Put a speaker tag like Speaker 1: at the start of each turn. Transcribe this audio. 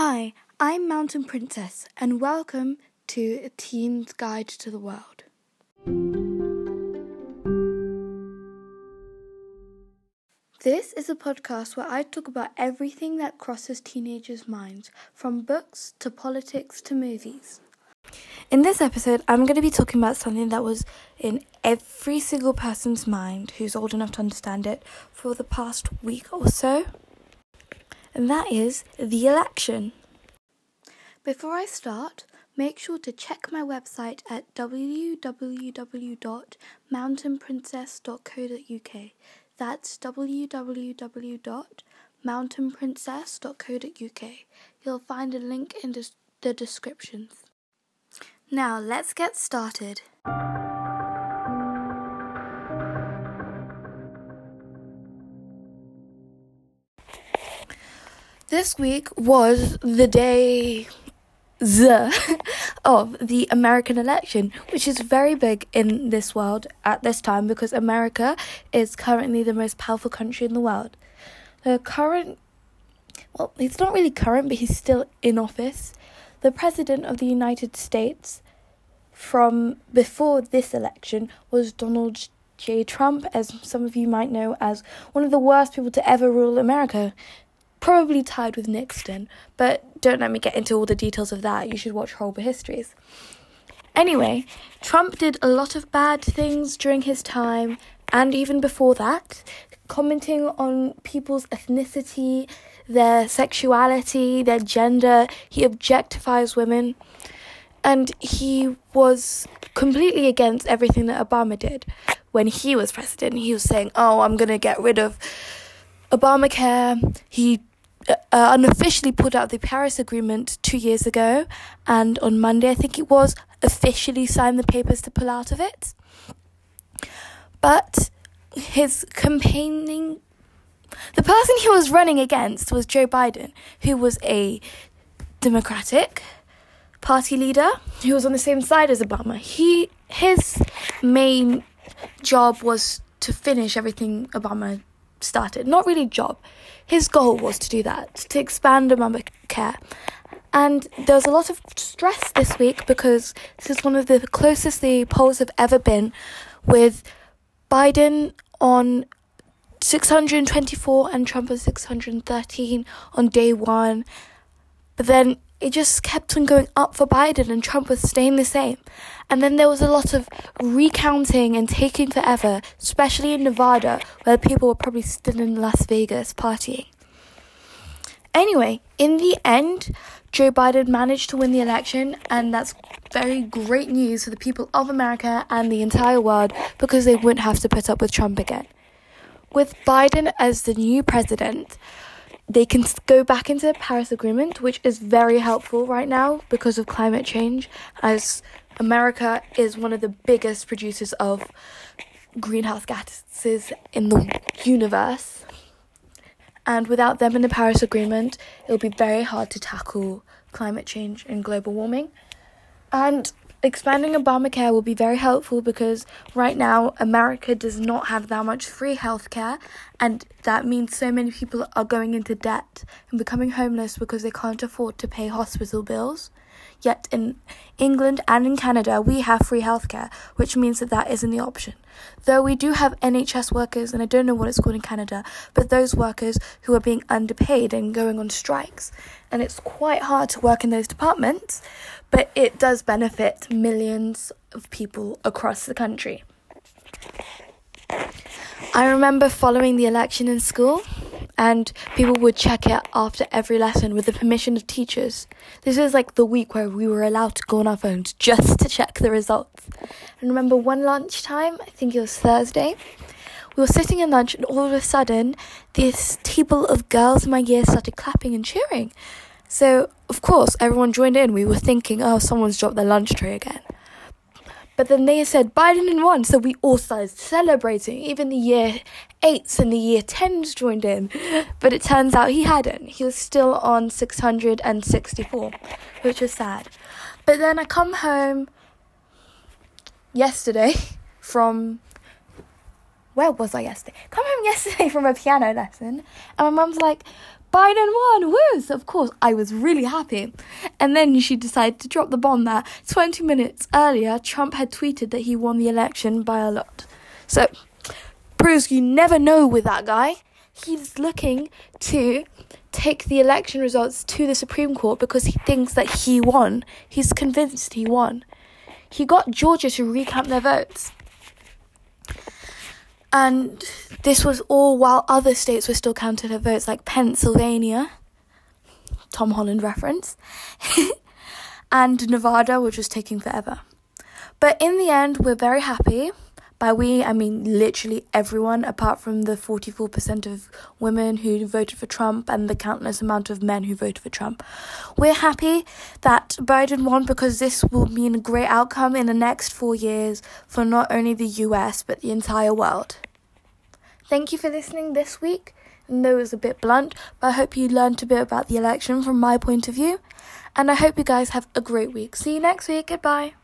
Speaker 1: Hi, I'm Mountain Princess, and welcome to A Teen's Guide to the World. This is a podcast where I talk about everything that crosses teenagers' minds, from books to politics to movies. In this episode, I'm going to be talking about something that was in every single person's mind who's old enough to understand it for the past week or so, and that is the election. Before I start, make sure to check my website at www.mountainprincess.co.uk. That's www.mountainprincess.co.uk. You'll find a link in the descriptions. Now, let's get started. This week was the day the of the American election, which is very big in this world at this time because America is currently the most powerful country in the world. The current, well, he's not really current, but he's still in office. The president of the United States from before this election was Donald J. Trump, as some of you might know as one of the worst people to ever rule America probably tied with Nixon, but don't let me get into all the details of that. You should watch Horrible Histories. Anyway, Trump did a lot of bad things during his time and even before that, commenting on people's ethnicity, their sexuality, their gender. He objectifies women. And he was completely against everything that Obama did when he was president. He was saying, Oh, I'm going to get rid of Obamacare. He uh, unofficially pulled out of the Paris Agreement two years ago, and on Monday, I think it was, officially signed the papers to pull out of it. But his campaigning, the person he was running against was Joe Biden, who was a Democratic Party leader who was on the same side as Obama. He his main job was to finish everything Obama started. Not really job. His goal was to do that, to expand Obamacare. And there was a lot of stress this week because this is one of the closest the polls have ever been with Biden on 624 and Trump at 613 on day one. But then it just kept on going up for Biden and Trump was staying the same. And then there was a lot of recounting and taking forever, especially in Nevada, where people were probably still in Las Vegas partying. Anyway, in the end, Joe Biden managed to win the election, and that's very great news for the people of America and the entire world because they wouldn't have to put up with Trump again. With Biden as the new president, they can go back into the Paris Agreement, which is very helpful right now because of climate change, as America is one of the biggest producers of greenhouse gases in the universe. And without them in the Paris Agreement, it'll be very hard to tackle climate change and global warming. And expanding Obamacare will be very helpful because right now America does not have that much free healthcare, and that means so many people are going into debt and becoming homeless because they can't afford to pay hospital bills. Yet in England and in Canada, we have free healthcare, which means that that isn't the option. Though we do have NHS workers, and I don't know what it's called in Canada, but those workers who are being underpaid and going on strikes. And it's quite hard to work in those departments, but it does benefit millions of people across the country. I remember following the election in school and people would check it after every lesson with the permission of teachers. This is like the week where we were allowed to go on our phones just to check the results. And remember one lunchtime, I think it was Thursday, we were sitting in lunch and all of a sudden this table of girls in my year started clapping and cheering. So, of course, everyone joined in. We were thinking, oh, someone's dropped their lunch tray again. But then they said Biden in one, so we all started celebrating. Even the year eights and the year tens joined in. But it turns out he hadn't. He was still on 664, which was sad. But then I come home yesterday from. Where was I yesterday? Come home yesterday from a piano lesson, and my mum's like, Biden won, woo! So of course I was really happy. And then she decided to drop the bomb that 20 minutes earlier Trump had tweeted that he won the election by a lot. So proves you never know with that guy. He's looking to take the election results to the Supreme Court because he thinks that he won. He's convinced he won. He got Georgia to recount their votes. And this was all while other states were still counting their votes, like Pennsylvania, Tom Holland reference, and Nevada, which was taking forever. But in the end, we're very happy. By we, I mean literally everyone, apart from the 44% of women who voted for Trump and the countless amount of men who voted for Trump. We're happy that Biden won because this will mean a great outcome in the next four years for not only the US but the entire world. Thank you for listening this week. I know it was a bit blunt, but I hope you learned a bit about the election from my point of view. And I hope you guys have a great week. See you next week. Goodbye.